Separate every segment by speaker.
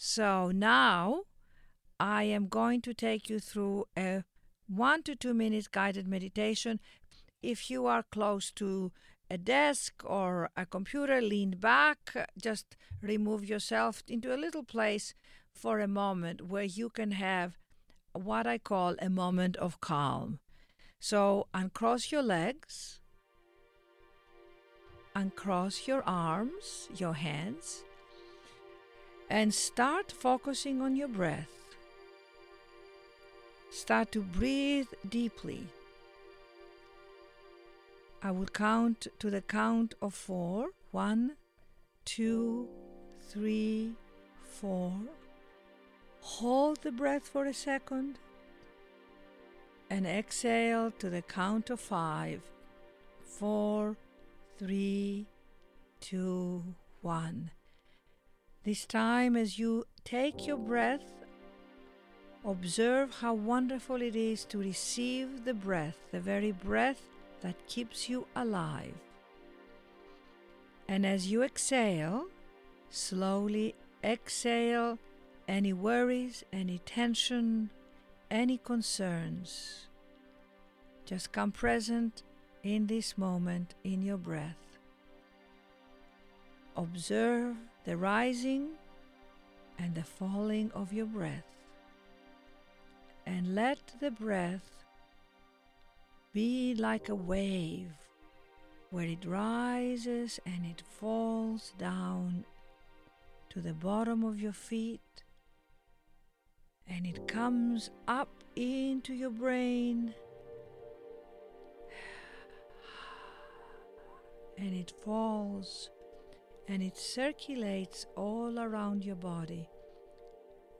Speaker 1: So now I am going to take you through a one to two minutes guided meditation. If you are close to a desk or a computer, lean back, just remove yourself into a little place for a moment where you can have what I call a moment of calm. So uncross your legs, uncross your arms, your hands, and start focusing on your breath. Start to breathe deeply. I will count to the count of four. One, two, three, four. Hold the breath for a second and exhale to the count of five. Four, three, two, one. This time, as you take your breath, observe how wonderful it is to receive the breath, the very breath that keeps you alive. And as you exhale, slowly exhale any worries, any tension, any concerns. Just come present in this moment in your breath. Observe the rising and the falling of your breath. And let the breath be like a wave where it rises and it falls down to the bottom of your feet and it comes up into your brain and it falls and it circulates all around your body.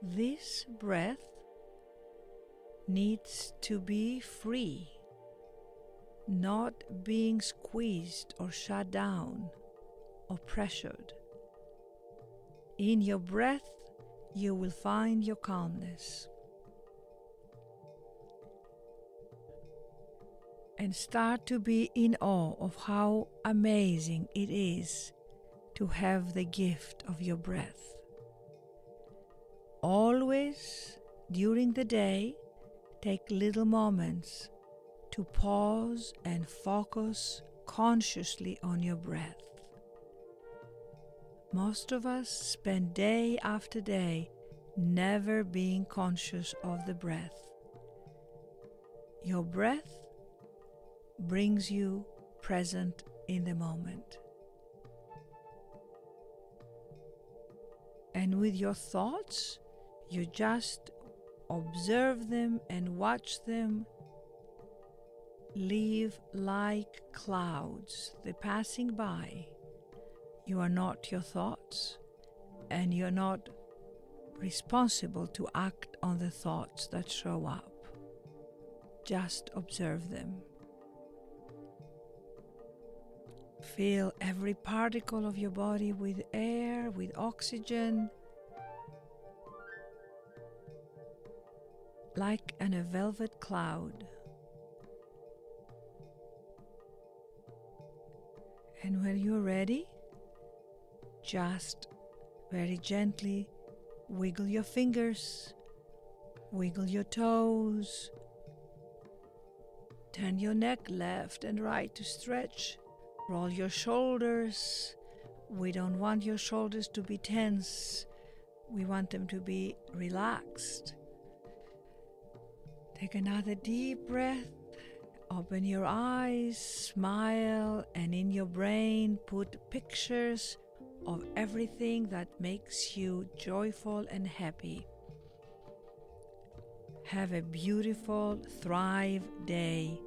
Speaker 1: This breath needs to be free, not being squeezed or shut down or pressured. In your breath, you will find your calmness. And start to be in awe of how amazing it is to have the gift of your breath. Always during the day, take little moments to pause and focus consciously on your breath. Most of us spend day after day never being conscious of the breath. Your breath brings you present in the moment. And with your thoughts, you just observe them and watch them leave like clouds, they're passing by. You are not your thoughts, and you're not responsible to act on the thoughts that show up. Just observe them. Fill every particle of your body with air, with oxygen, like in a velvet cloud. And when you're ready, just very gently wiggle your fingers, wiggle your toes, turn your neck left and right to stretch, roll your shoulders. We don't want your shoulders to be tense, we want them to be relaxed. Take another deep breath. Open your eyes, smile, and in your brain put pictures of everything that makes you joyful and happy. Have a beautiful Thrive Day